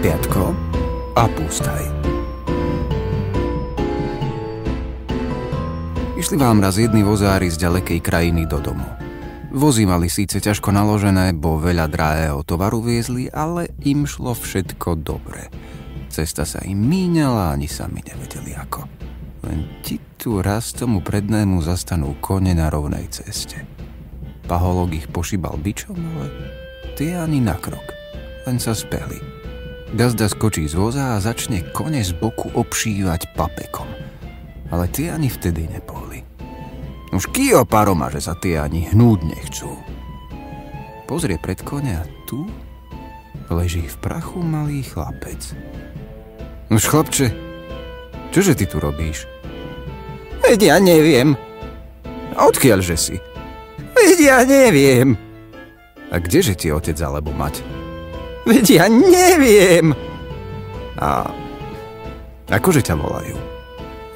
Piatko a Pústaj. Išli vám raz jedni vozári z ďalekej krajiny do domu. Vozy mali síce ťažko naložené, bo veľa drahého tovaru viezli, ale im šlo všetko dobre. Cesta sa im míňala, ani sami nevedeli ako. Len ti tu raz tomu prednému zastanú kone na rovnej ceste. Paholok ich pošibal bičom, ale tie ani na krok len sa speli. Gazda skočí z voza a začne kone z boku obšívať papekom. Ale tie ani vtedy nepohli. Už kýho paroma, že sa tie ani hnúť nechcú. Pozrie pred kone a tu leží v prachu malý chlapec. Už chlapče, čože ty tu robíš? Veď ja neviem. Odkiaľže si? Veď ja neviem. A kdeže ti otec alebo mať? Veď ja neviem. A akože ťa volajú?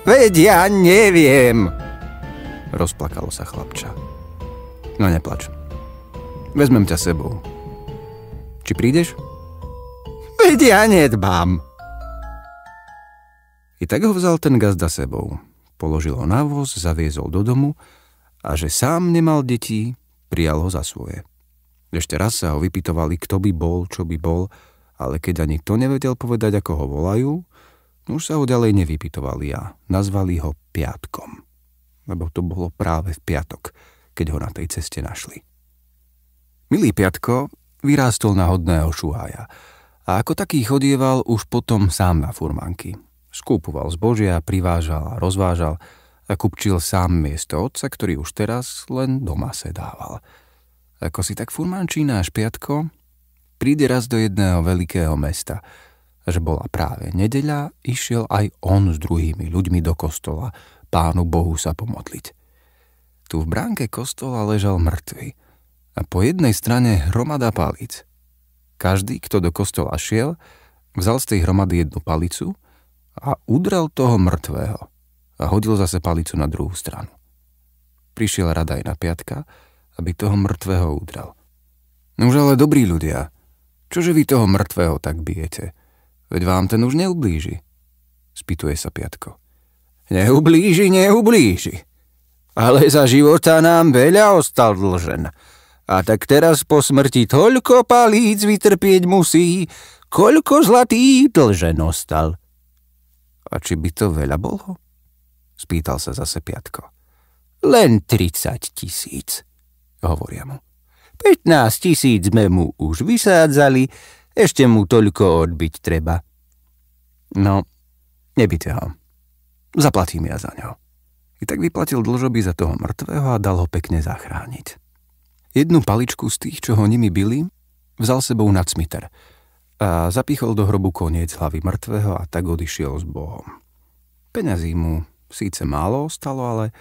Veď ja neviem. Rozplakalo sa chlapča. No neplač. Vezmem ťa sebou. Či prídeš? Veď ja nedbám. I tak ho vzal ten gazda sebou. Položil ho na voz, zaviezol do domu a že sám nemal detí, prijal ho za svoje. Ešte raz sa ho vypitovali, kto by bol, čo by bol, ale keď ani to nevedel povedať, ako ho volajú, už sa ho ďalej nevypitovali a nazvali ho Piatkom. Lebo to bolo práve v piatok, keď ho na tej ceste našli. Milý Piatko vyrástol na hodného šuhája a ako taký chodieval už potom sám na furmanky. Skúpoval zbožia, privážal a rozvážal a kupčil sám miesto otca, ktorý už teraz len doma sedával – ako si tak furmančína až piatko, príde raz do jedného veľkého mesta. Že bola práve nedeľa, išiel aj on s druhými ľuďmi do kostola, pánu Bohu sa pomodliť. Tu v bránke kostola ležal mŕtvy a po jednej strane hromada palic. Každý, kto do kostola šiel, vzal z tej hromady jednu palicu a udrel toho mŕtvého a hodil zase palicu na druhú stranu. Prišiel rada aj na piatka, aby toho mŕtvého udral. Nož ale dobrí ľudia, čože vy toho mŕtvého tak bijete? Veď vám ten už neublíži. Spýtuje sa Piatko. Neublíži, neublíži. Ale za života nám veľa ostal dlžen. A tak teraz po smrti toľko palíc vytrpieť musí, koľko zlatý dlžen ostal. A či by to veľa bolo? Spýtal sa zase Piatko. Len 30 tisíc hovoria mu. 15 tisíc sme mu už vysádzali, ešte mu toľko odbiť treba. No, nebyte ho. Zaplatím ja za ňo. I tak vyplatil dlžoby za toho mŕtvého a dal ho pekne zachrániť. Jednu paličku z tých, čo ho nimi byli, vzal sebou na cmiter a zapichol do hrobu koniec hlavy mŕtvého a tak odišiel s Bohom. Peňazí mu síce málo ostalo, ale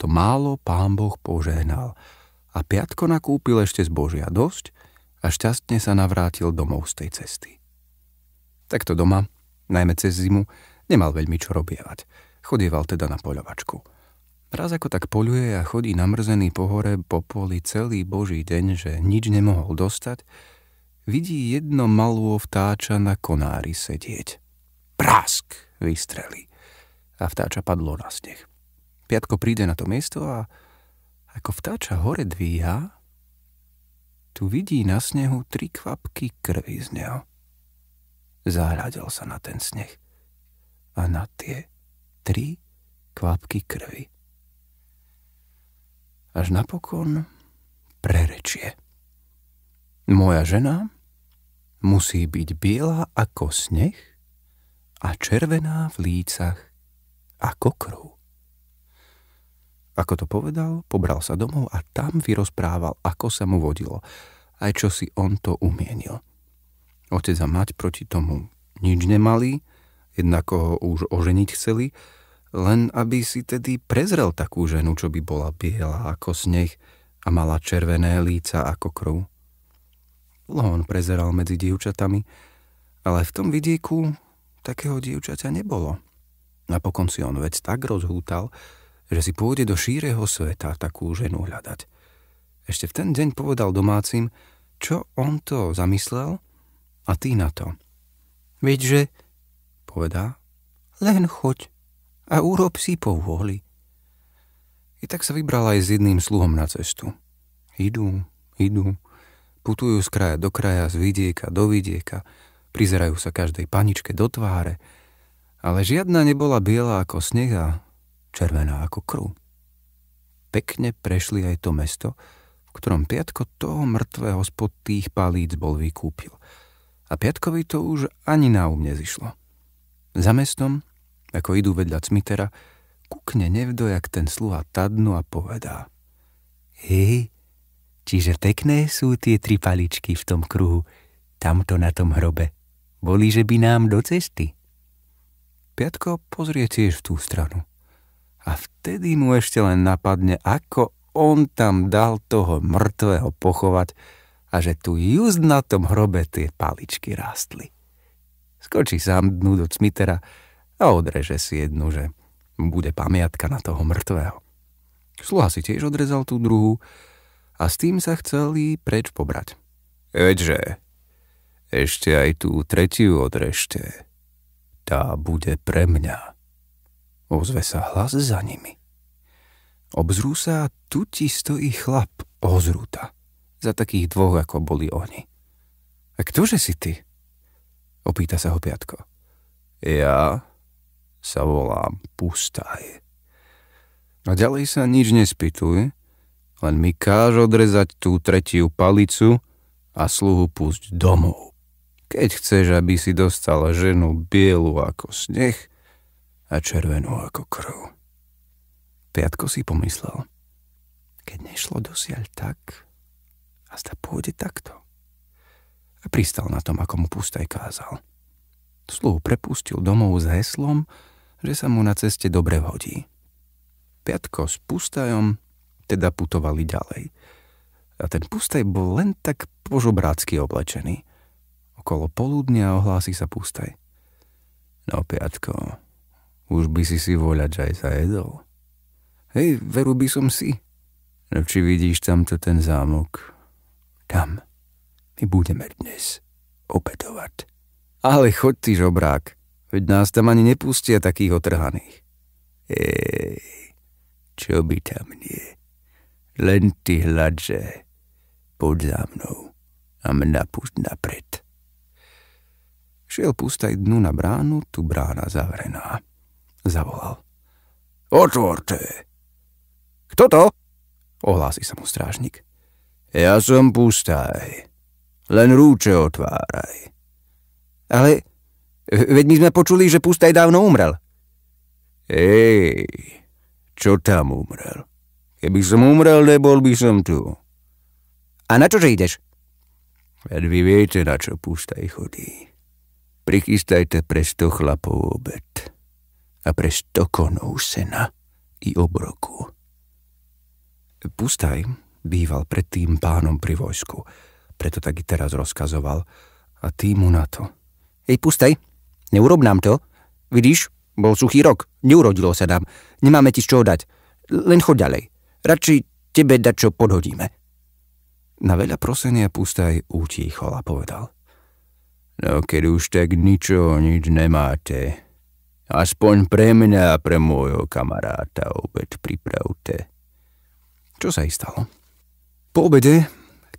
to málo pán Boh požehnal – a piatko nakúpil ešte zbožia dosť a šťastne sa navrátil domov z tej cesty. Takto doma, najmä cez zimu, nemal veľmi čo robievať. Chodieval teda na poľovačku. Raz ako tak poľuje a chodí namrzený po hore po poli celý boží deň, že nič nemohol dostať, vidí jedno malú vtáča na konári sedieť. Prask vystrelí a vtáča padlo na sneh. Piatko príde na to miesto a ako vtáča hore dvíha, tu vidí na snehu tri kvapky krvi z neho. Zahľadil sa na ten sneh a na tie tri kvapky krvi. Až napokon prerečie. Moja žena musí byť biela ako sneh a červená v lícach ako krv. Ako to povedal, pobral sa domov a tam vyrozprával, ako sa mu vodilo, aj čo si on to umienil. Otec a mať proti tomu nič nemali, jednako ho už oženiť chceli, len aby si tedy prezrel takú ženu, čo by bola biela ako sneh a mala červené líca ako krv. On prezeral medzi dievčatami, ale v tom vidieku takého dievčaťa nebolo. Napokon si on vec tak rozhútal, že si pôjde do šíreho sveta takú ženu hľadať. Ešte v ten deň povedal domácim, čo on to zamyslel a ty na to. Veď, že, povedá, len choď a urob si po vôli. I tak sa vybral aj s jedným sluhom na cestu. Idú, idú, putujú z kraja do kraja, z vidieka do vidieka, prizerajú sa každej paničke do tváre, ale žiadna nebola biela ako sneh červená ako krv. Pekne prešli aj to mesto, v ktorom Piatko toho mŕtvého spod tých palíc bol vykúpil. A Piatkovi to už ani na um nezišlo. Za mestom, ako idú vedľa Cmitera, kukne nevdojak ten sluha tadnu a povedá Hej, čiže pekné sú tie tri paličky v tom kruhu, tamto na tom hrobe. Boli, že by nám do cesty. Piatko pozrie tiež v tú stranu. A vtedy mu ešte len napadne, ako on tam dal toho mŕtvého pochovať a že tu just na tom hrobe tie paličky rástli. Skočí sám dnu do cmitera a odreže si jednu, že bude pamiatka na toho mŕtvého. Sluha si tiež odrezal tú druhú a s tým sa chceli preč pobrať. Veďže, ešte aj tú tretiu odrežte tá bude pre mňa. Ozve sa hlas za nimi. Obzrú sa a tu ti stojí chlap ozrúta. Za takých dvoch, ako boli oni. A ktože si ty? Opýta sa ho Piatko. Ja sa volám Pustaj. A ďalej sa nič nespýtuje, len mi káž odrezať tú tretiu palicu a sluhu pusť domov. Keď chceš, aby si dostala ženu bielu ako sneh a červenú ako krv. Piatko si pomyslel, keď nešlo dosiaľ tak, a zda pôjde takto. A pristal na tom, ako mu pustaj kázal. Sluhu prepustil domov s heslom, že sa mu na ceste dobre hodí. Piatko s pustajom teda putovali ďalej. A ten pustaj bol len tak požobrácky oblečený. Okolo poludnia ohlási sa pustaj. No, Piatko, už by si si voľať aj zajedol. Hej, veru by som si. No či vidíš tamto ten zámok? Tam. My budeme dnes opetovať. Ale choď ty, žobrák, veď nás tam ani nepustia takých otrhaných. Ej, čo by tam nie? Len ty hľadže, poď za mnou a mňa púšť napred. Šiel pustaj dnu na bránu, tu brána zavrená. Zavolal. Otvorte! Kto to? Ohlási sa mu strážnik. Ja som pustaj. Len rúče otváraj. Ale veď my sme počuli, že pustaj dávno umrel. Ej, čo tam umrel? Keby som umrel, nebol by som tu. A na čože ideš? Veď vy viete, na čo pustaj chodí. Prichystajte pre sto chlapov obed a pre sto konov sena i obroku. Pustaj býval predtým pánom pri vojsku, preto tak i teraz rozkazoval a tý mu na to. Ej, pustaj, neurob nám to. Vidíš, bol suchý rok, neurodilo sa nám, nemáme ti z čoho dať. Len chod ďalej. Radšej tebe dať, čo podhodíme. Na veľa prosenia Pustaj utíchol a povedal – No keď už tak ničo, nič nemáte, aspoň pre mňa a pre môjho kamaráta obed pripravte. Čo sa jej stalo? Po obede,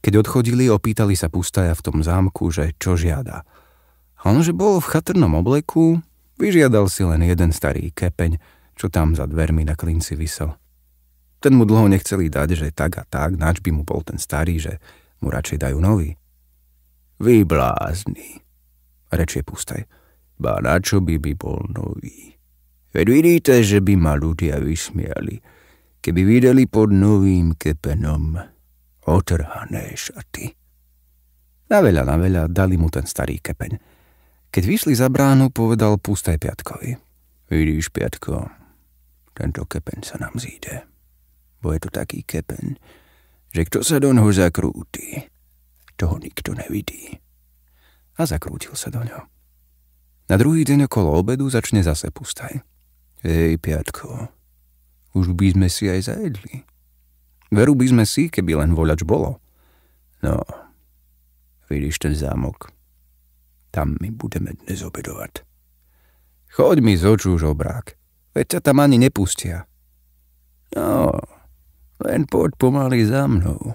keď odchodili, opýtali sa Pustaja v tom zámku, že čo žiada. A on, že bol v chatrnom obleku, vyžiadal si len jeden starý kepeň, čo tam za dvermi na klinci vysel. Ten mu dlho nechceli dať, že tak a tak, nač by mu bol ten starý, že mu radšej dajú nový. Vy blázni, rečie Pustaj. Ba na čo by by bol nový? Veď vidíte, že by ma ľudia vysmiali, keby videli pod novým kepenom otrhané šaty. Na veľa, na veľa dali mu ten starý kepeň. Keď vyšli za bránu, povedal Pustaj Piatkovi. Vidíš, Piatko, tento kepeň sa nám zíde. Bo je to taký kepeň, že kto sa do noho zakrúti, toho nikto nevidí a zakrútil sa do ňo. Na druhý deň okolo obedu začne zase pustaj. Hej, piatko, už by sme si aj zajedli. Veru by sme si, keby len voľač bolo. No, vidíš ten zámok. Tam my budeme dnes obedovať. Choď mi z očú, žobrák. Veď ťa tam ani nepustia. No, len poď pomaly za mnou.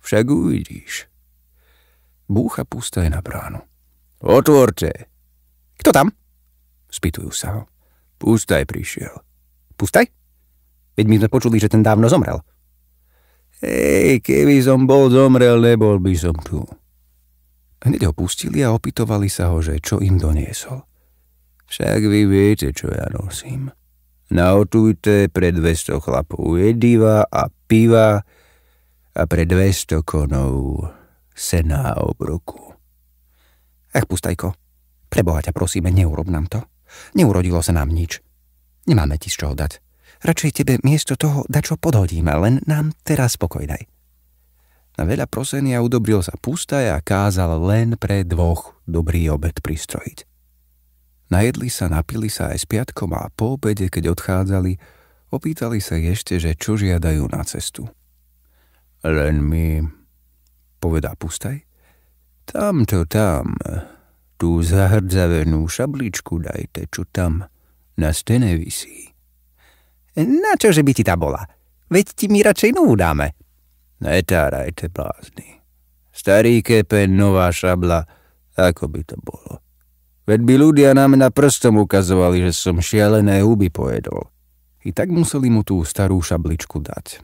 Však uvidíš. Búcha pustaj na bránu. Otvorte. Kto tam? Spýtujú sa ho. Pustaj prišiel. Pustaj? Veď my sme počuli, že ten dávno zomrel. Hej, keby som bol zomrel, nebol by som tu. Hneď ho pustili a opytovali sa ho, že čo im doniesol. Však vy viete, čo ja nosím. Naotujte pre 200 chlapov jediva a piva a pre 200 konov sena a obroku. Ach, pustajko, preboha ťa prosíme, neurob nám to. Neurodilo sa nám nič. Nemáme ti z čoho dať. Radšej tebe miesto toho dačo podhodíme, len nám teraz spokoj daj. Na veľa prosenia udobril sa pustaj a kázal len pre dvoch dobrý obed pristrojiť. Najedli sa, napili sa aj s piatkom a po obede, keď odchádzali, opýtali sa ešte, že čo žiadajú na cestu. Len mi, povedá pustaj, tamto tam, tú zahrdzavenú šabličku dajte, čo tam na stene visí. Na čože by ti tá bola? Veď ti mi radšej novú dáme. Netárajte blázni. Starý kepen, nová šabla, ako by to bolo. Veď by ľudia na prstom ukazovali, že som šialené huby pojedol. I tak museli mu tú starú šabličku dať.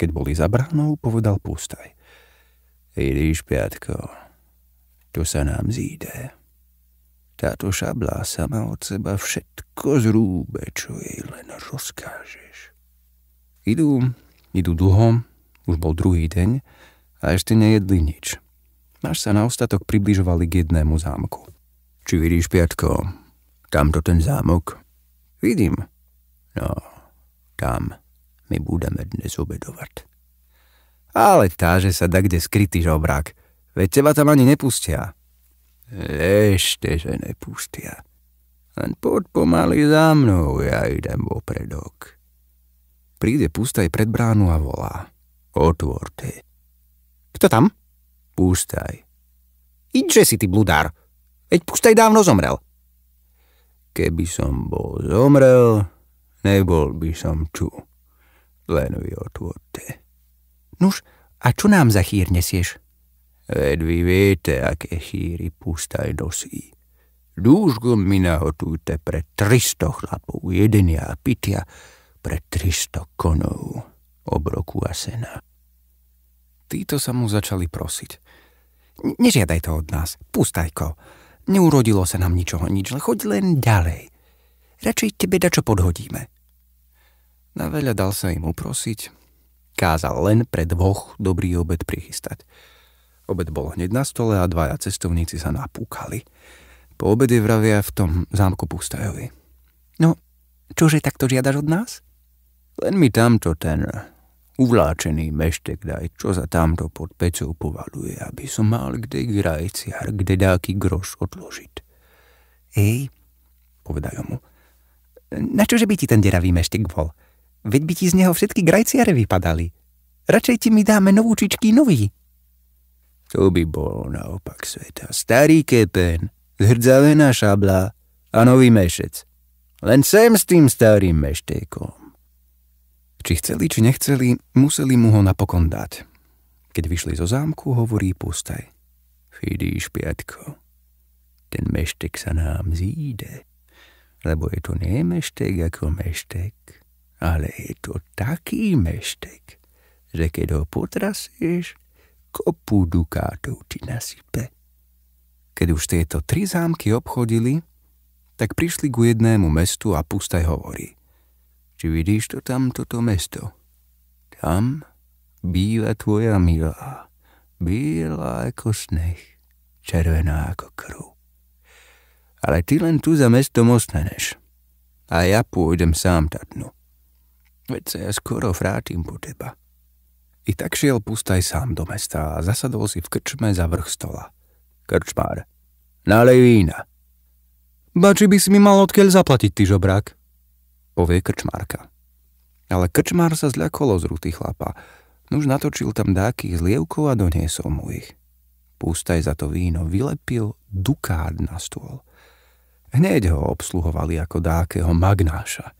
Keď boli za bránou, povedal Pustaj. Idíš, Piatko, to sa nám zíde. Táto šabla sama od seba všetko zrúbe, čo jej len rozkážeš. Idú, idú dlho, už bol druhý deň a ešte nejedli nič. Až sa na ostatok približovali k jednému zámku. Či vidíš, Piatko, tamto ten zámok? Vidím. No, tam my budeme dnes obedovať. Ale tá, že sa da kde skrytý žobrák. Veď teba tam ani nepustia. Ešte, že nepustia. Len poď pomaly za mnou, ja idem popredok. Príde pustaj pred bránu a volá. Otvorte. Kto tam? Pustaj. Idže si, ty bludár. Veď pustaj dávno zomrel. Keby som bol zomrel, nebol by som tu. Len vy otvorte. Nuž, a čo nám za chýr nesieš? Veď vy viete, aké chýry pustaj nosí. Dúžko mi nahotujte pre 300 chlapov, jedenia a pitia, pre 300 konov, obroku a sena. Títo sa mu začali prosiť. Nežiadaj to od nás, pustajko. Neurodilo sa nám ničoho nič, ale choď len ďalej. Radšej tebe dačo podhodíme. Na veľa dal sa im uprosiť, kázal len pre dvoch dobrý obed prichystať – Obed bol hneď na stole a dvaja cestovníci sa napúkali. Po obede vravia v tom zámku Pustajovi. No, čože takto žiadaš od nás? Len mi tamto ten uvláčený meštek daj, čo sa tamto pod pecou povaluje, aby som mal kde grajciar, kde dáky groš odložiť. Ej, povedajú mu, na čože by ti ten deravý meštek bol? Veď by ti z neho všetky grajciare vypadali. Radšej ti mi dáme novúčičky nový. To by bolo naopak sveta. Starý kepen, zhrdzavená šabla a nový mešec. Len sem s tým starým meštékom. Či chceli, či nechceli, museli mu ho napokon dať. Keď vyšli zo zámku, hovorí pustaj. Vidíš, Piatko, ten meštek sa nám zíde, lebo je to nie meštek ako meštek, ale je to taký meštek, že keď ho potrasieš, kopu dukátov ti nasype. Keď už tieto tri zámky obchodili, tak prišli ku jednému mestu a Pustaj hovorí. Či vidíš to tam, toto mesto? Tam býva tvoja milá, biela ako sneh, červená ako krv. Ale ty len tu za mestom ostaneš a ja pôjdem sám tatnu. Veď sa ja skoro vrátim po teba. I tak šiel Pustaj sám do mesta a zasadol si v krčme za vrch stola. Krčmár. Nalej vína. Ba či by si mi mal odkiaľ zaplatiť, ty žobrák? Povie krčmárka. Ale krčmár sa zľakolo z ruty chlapa. Nuž natočil tam dáky z lievkov a doniesol mu ich. Pústaj za to víno vylepil dukát na stôl. Hneď ho obsluhovali ako dákeho magnáša.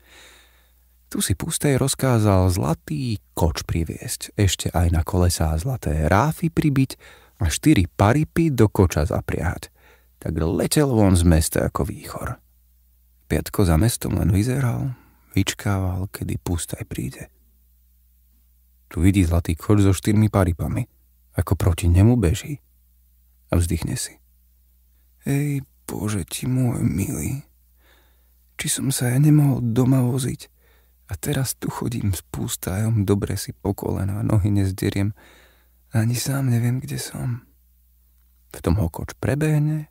Tu si Pústaj rozkázal zlatý koč priviesť, ešte aj na kolesá zlaté ráfy pribiť a štyri paripy do koča zapriahať. Tak letel von z mesta ako výchor. Piatko za mestom len vyzeral, vyčkával, kedy Pústaj príde. Tu vidí zlatý koč so štyrmi paripami, ako proti nemu beží. A vzdychne si. Ej, Bože ti môj milý, či som sa ja nemohol doma voziť? A teraz tu chodím s pústajom, dobre si po nohy nezderiem, ani sám neviem, kde som. V tom ho koč prebehne,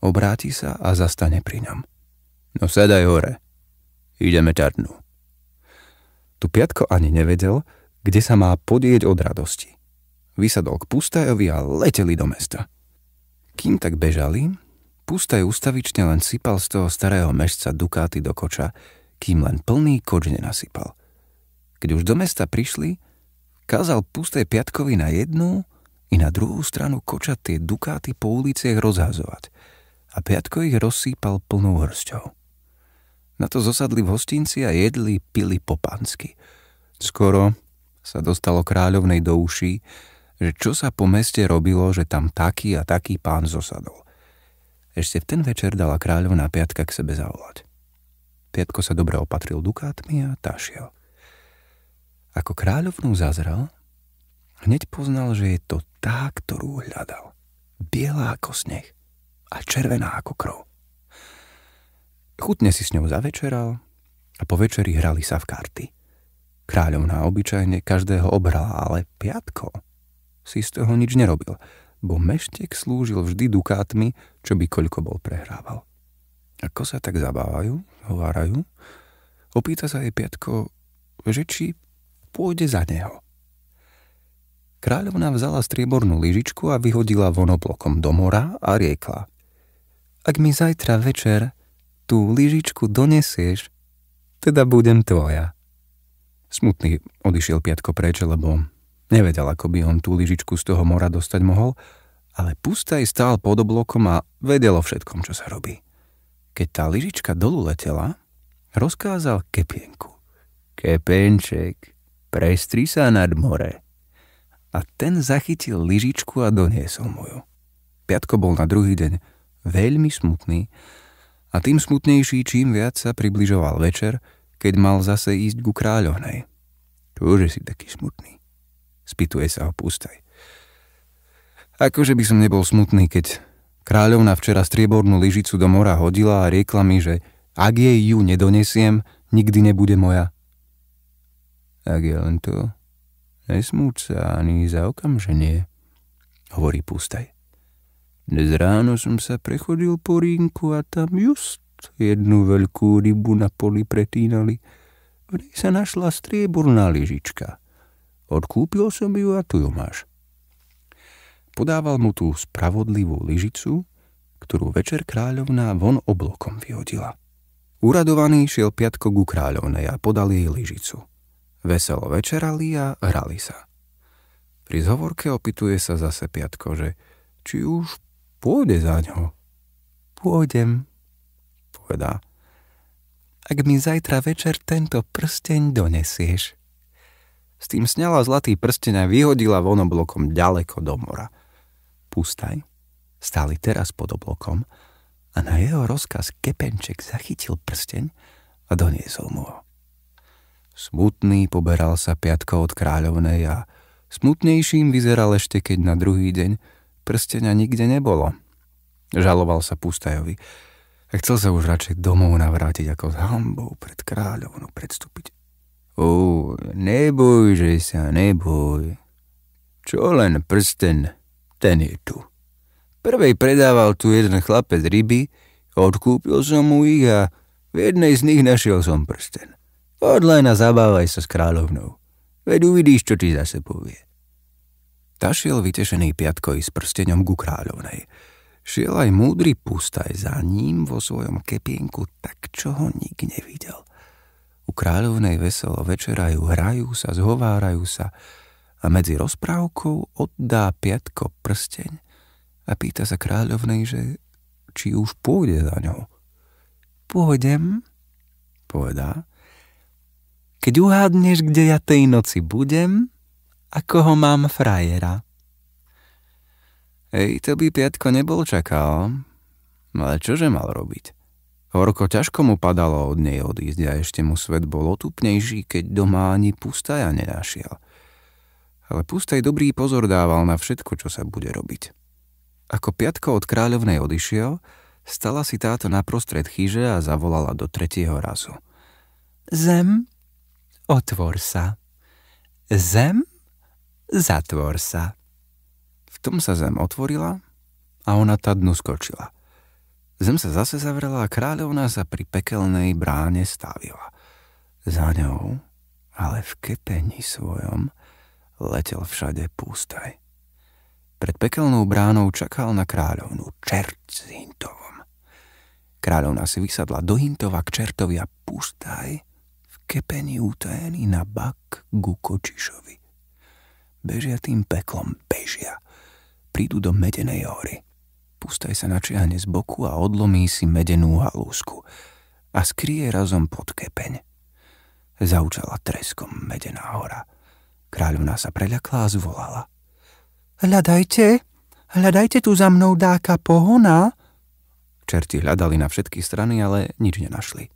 obráti sa a zastane pri ňom. No sedaj hore, ideme ťa Tu Piatko ani nevedel, kde sa má podieť od radosti. Vysadol k Pustajovi a leteli do mesta. Kým tak bežali, Pustaj ustavične len sypal z toho starého mešca dukáty do koča, kým len plný koč nenasypal. Keď už do mesta prišli, kázal pusté piatkovi na jednu i na druhú stranu koča tie dukáty po uliciach rozhazovať a piatko ich rozsýpal plnou hrsťou. Na to zosadli v hostinci a jedli, pili po pánsky. Skoro sa dostalo kráľovnej do uší, že čo sa po meste robilo, že tam taký a taký pán zosadol. Ešte v ten večer dala kráľovná piatka k sebe zavolať. Piatko sa dobre opatril dukátmi a tašiel. Ako kráľovnú zazrel, hneď poznal, že je to tá, ktorú hľadal. Biela ako sneh a červená ako krv. Chutne si s ňou zavečeral a po večeri hrali sa v karty. Kráľovná obyčajne každého obrala, ale Piatko si z toho nič nerobil, bo meštek slúžil vždy dukátmi, čo by koľko bol prehrával. Ako sa tak zabávajú, hovárajú, opýta sa jej Piatko, že či pôjde za neho. Kráľovna vzala striebornú lyžičku a vyhodila vonoblokom do mora a riekla. Ak mi zajtra večer tú lyžičku donesieš, teda budem tvoja. Smutný odišiel Piatko preč, lebo nevedel, ako by on tú lyžičku z toho mora dostať mohol, ale Pustaj stál pod oblokom a vedel o všetkom, čo sa robí. Keď tá lyžička dolu letela, rozkázal kepienku. Kepenček, prestri sa nad more. A ten zachytil lyžičku a doniesol mu ju. Piatko bol na druhý deň veľmi smutný a tým smutnejší, čím viac sa približoval večer, keď mal zase ísť ku kráľovnej. Čože si taký smutný? Spýtuje sa ho pústaj. Akože by som nebol smutný, keď Kráľovna včera striebornú lyžicu do mora hodila a riekla mi, že ak jej ju nedonesiem, nikdy nebude moja. Ak je len to, nesmúť sa ani za okamženie, hovorí Pustaj. Dnes ráno som sa prechodil po rínku a tam just jednu veľkú rybu na poli pretínali. V nej sa našla strieborná lyžička. Odkúpil som ju a tu ju máš. Podával mu tú spravodlivú lyžicu, ktorú večer kráľovná von oblokom vyhodila. Uradovaný šiel piatko ku kráľovnej a podal jej lyžicu. Veselo večerali a hrali sa. Pri zhovorke opituje sa zase piatko, že či už pôjde za ňo. Pôjdem, povedá. Ak mi zajtra večer tento prsteň donesieš. S tým sňala zlatý prsteň a vyhodila von oblokom ďaleko do mora – Pustaj stáli teraz pod oblokom a na jeho rozkaz Kepenček zachytil prsteň a doniesol mu ho. Smutný poberal sa piatko od kráľovnej a smutnejším vyzeral ešte, keď na druhý deň prsteňa nikde nebolo. Žaloval sa Pustajovi a chcel sa už radšej domov navrátiť, ako s hambou pred kráľovnou predstúpiť. Ó, neboj, že sa, neboj. Čo len prsten ten je tu. Prvej predával tu jeden chlapec ryby, odkúpil som mu ich a v jednej z nich našiel som prsten. Odlen a zabávaj sa s kráľovnou. Veď uvidíš, čo ti zase povie. Tašiel vytešený piatko s prstenom ku kráľovnej. Šiel aj múdry pustaj za ním vo svojom kepienku, tak čo ho nik nevidel. U kráľovnej veselo večerajú, hrajú sa, zhovárajú sa, a medzi rozprávkou oddá piatko prsteň a pýta sa kráľovnej, že či už pôjde za ňou. Pôjdem, povedá. Keď uhádneš, kde ja tej noci budem, ako ho mám frajera. Ej, to by Piatko nebol čakal, ale čože mal robiť? Horko ťažko mu padalo od nej odísť a ešte mu svet bol otupnejší, keď doma ani pustaja nenašiel. Ale pustaj dobrý pozor dával na všetko, čo sa bude robiť. Ako Piatko od kráľovnej odišiel, stala si táto naprostred chyže a zavolala do tretieho razu. Zem, otvor sa. Zem, zatvor sa. V tom sa zem otvorila a ona tá dnu skočila. Zem sa zase zavrela a kráľovná sa pri pekelnej bráne stavila. Za ňou, ale v kepení svojom, letel všade pústaj. Pred pekelnou bránou čakal na kráľovnú čert s Hintovom. Kráľovna si vysadla do Hintova k čertovi a pustaj v kepení utajený na bak ku kočišovi. Bežia tým peklom, bežia. Prídu do Medenej hory. Pustaj sa načiahne z boku a odlomí si medenú halúsku a skrie razom pod kepeň. Zaučala treskom Medená hora. Kráľovna sa preľakla a zvolala – Hľadajte, hľadajte tu za mnou dáka pohona. Čerti hľadali na všetky strany, ale nič nenašli.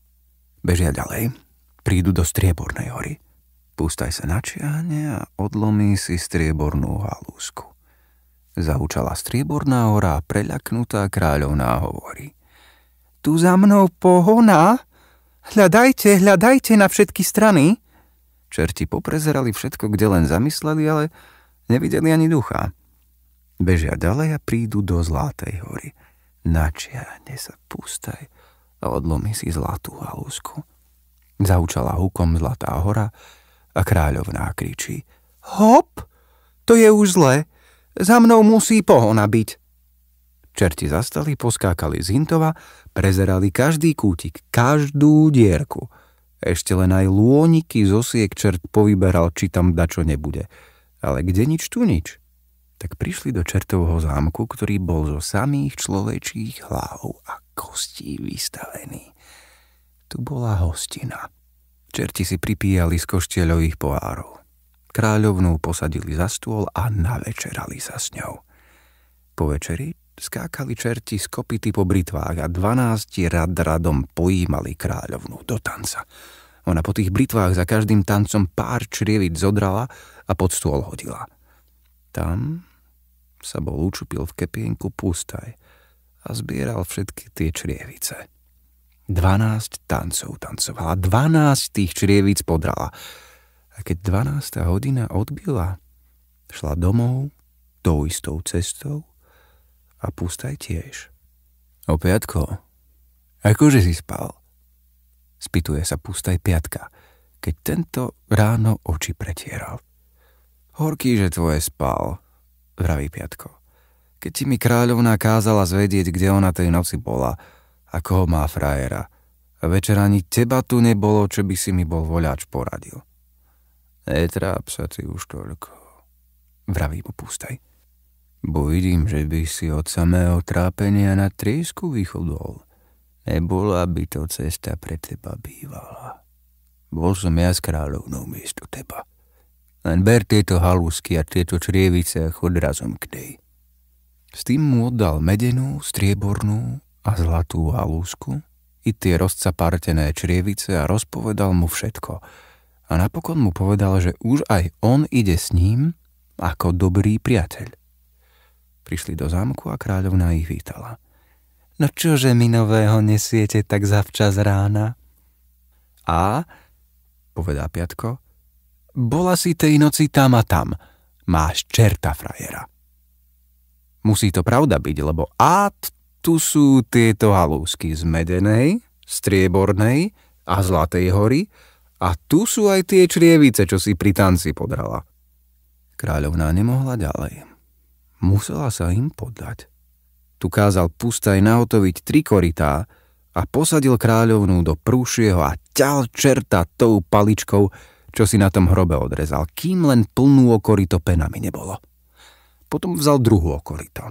Bežia ďalej. Prídu do striebornej hory. Pustaj sa načiahne a odlomí si striebornú halúsku. Zaučala strieborná hora a preľaknutá kráľovná hovorí. Tu za mnou pohona? Hľadajte, hľadajte na všetky strany. Čerti poprezerali všetko, kde len zamysleli, ale Nevideli ani ducha. Bežia ďalej a prídu do Zlatej hory. Načiahne sa pustaj a odlomí si zlatú halúsku. Zaučala hukom Zlatá hora a kráľovná kričí. Hop! To je už zle. Za mnou musí pohona byť. Čerti zastali, poskákali z Hintova, prezerali každý kútik, každú dierku. Ešte len aj lôniky z osiek čert povyberal, či tam dačo nebude – ale kde nič tu nič. Tak prišli do čertovho zámku, ktorý bol zo samých človečích hlav a kostí vystavený. Tu bola hostina. Čerti si pripíjali z koštieľových pohárov. Kráľovnú posadili za stôl a navečerali sa s ňou. Po večeri skákali čerti z kopity po britvách a dvanácti rad radom pojímali kráľovnú do tanca. Ona po tých britvách za každým tancom pár črievic zodrala a pod stôl hodila. Tam sa bol učupil v kepienku pustaj a zbieral všetky tie črievice. Dvanáct tancov tancovala, dvanáct tých črievic podrala. A keď dvanásta hodina odbila, šla domov tou istou cestou a pustaj tiež. Opiatko, akože si spal? Spýtuje sa pustaj piatka, keď tento ráno oči pretieral. Horký, že tvoje spal, vraví Piatko. Keď ti mi kráľovná kázala zvedieť, kde ona tej noci bola, ako ho má frajera. A večer ani teba tu nebolo, čo by si mi bol voľač poradil. Netráp sa ty už toľko, vraví mu pústaj. Bo vidím, že by si od samého trápenia na triesku vychodol. Nebola by to cesta pre teba bývala. Bol som ja s kráľovnou miesto teba. Len ber tieto halúsky a tieto črievice a chod razom k nej. S tým mu oddal medenú, striebornú a zlatú halúsku i tie rozcapartené črievice a rozpovedal mu všetko. A napokon mu povedal, že už aj on ide s ním ako dobrý priateľ. Prišli do zámku a kráľovná ich vítala. No čože mi nového nesiete tak zavčas rána? A, povedá Piatko, bola si tej noci tam a tam. Máš čerta frajera. Musí to pravda byť, lebo a tu sú tieto halúsky z medenej, striebornej a zlatej hory a tu sú aj tie črievice, čo si pri tanci podrala. Kráľovná nemohla ďalej. Musela sa im podať. Tu kázal pustaj nahotoviť tri koritá a posadil kráľovnú do prúšieho a ťal čerta tou paličkou, čo si na tom hrobe odrezal, kým len plnú okorito penami nebolo. Potom vzal druhú okorito.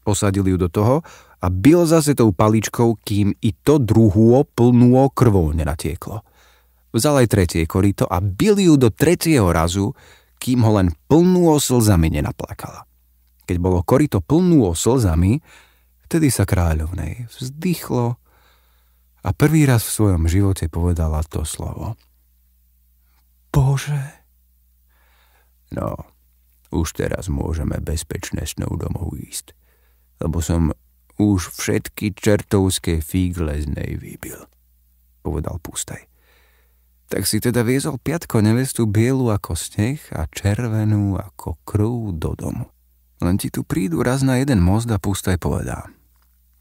Posadil ju do toho a bil zase tou paličkou, kým i to druhú plnú krvou nenatieklo. Vzal aj tretie korito a bil ju do tretieho razu, kým ho len plnú slzami nenaplakala. Keď bolo korito plnú slzami, vtedy sa kráľovnej vzdychlo a prvý raz v svojom živote povedala to slovo. Bože. No, už teraz môžeme bezpečne snou domov ísť, lebo som už všetky čertovské fígle z nej vybil, povedal Pustaj. Tak si teda viezol piatko nevestu bielu ako sneh a červenú ako krv do domu. Len ti tu prídu raz na jeden most a pustaj povedá.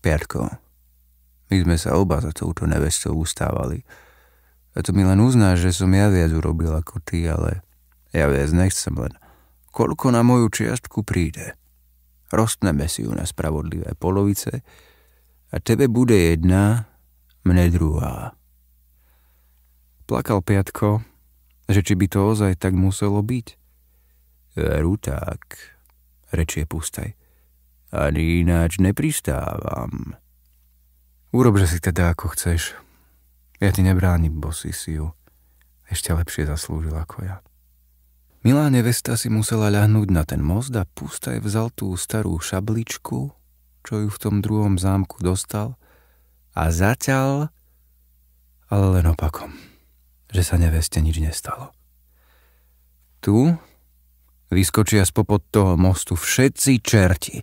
Piatko, my sme sa oba za touto nevestou ustávali. A to mi len uznáš, že som ja viac urobil ako ty, ale ja viac nechcem len. Koľko na moju čiastku príde? Rostneme si ju na spravodlivé polovice a tebe bude jedna, mne druhá. Plakal Piatko, že či by to ozaj tak muselo byť. Veru tak, rečie Pustaj. Ani ináč nepristávam. Urob, že si teda ako chceš. Ja ti nebránim, bo si si ju ešte lepšie zaslúžil ako ja. Milá nevesta si musela ľahnúť na ten most a Pustaj vzal tú starú šabličku, čo ju v tom druhom zámku dostal a zaťal, ale len opakom že sa neveste nič nestalo. Tu vyskočia spopod toho mostu všetci čerti,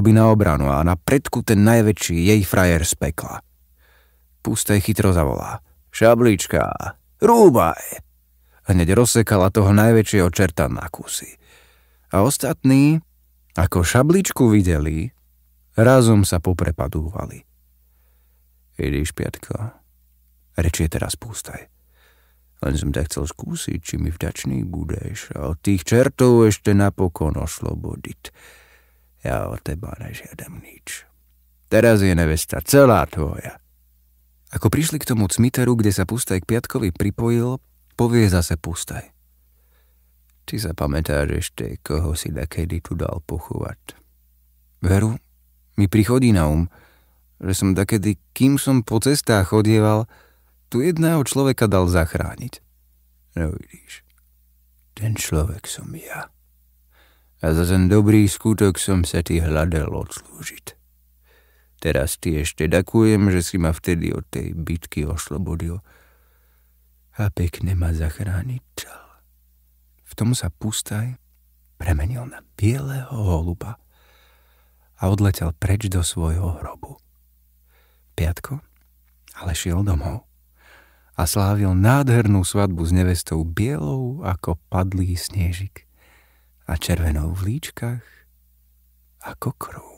by na obranu a na predku ten najväčší jej frajer z pekla. Pustaj chytro zavolá. Šablička, rúbaj! Hneď rozsekala toho najväčšieho čerta na kusy. A ostatní, ako šabličku videli, razom sa poprepadúvali. Idíš, Piatko, rečie teraz Pustaj. Len som tak chcel skúsiť, či mi vďačný budeš a od tých čertov ešte napokon oslobodiť. Ja od teba nežiadam nič. Teraz je nevesta celá tvoja. Ako prišli k tomu cmiteru, kde sa Pustaj k Piatkovi pripojil, povie zase Pustaj. Či sa pamätáš ešte, koho si kedy tu dal pochovať? Veru, mi prichodí na um, že som takedy, kým som po cestách chodieval, tu jedného človeka dal zachrániť. No ten človek som ja. A za ten dobrý skutok som sa ti hľadal odslúžiť. Teraz ti ešte ďakujem, že si ma vtedy od tej bitky oslobodil a pekne ma zachrániť čal. V tom sa pustaj premenil na bieleho holuba a odletel preč do svojho hrobu. Piatko ale šiel domov a slávil nádhernú svadbu s nevestou bielou ako padlý snežik a červenou v líčkach ako krv.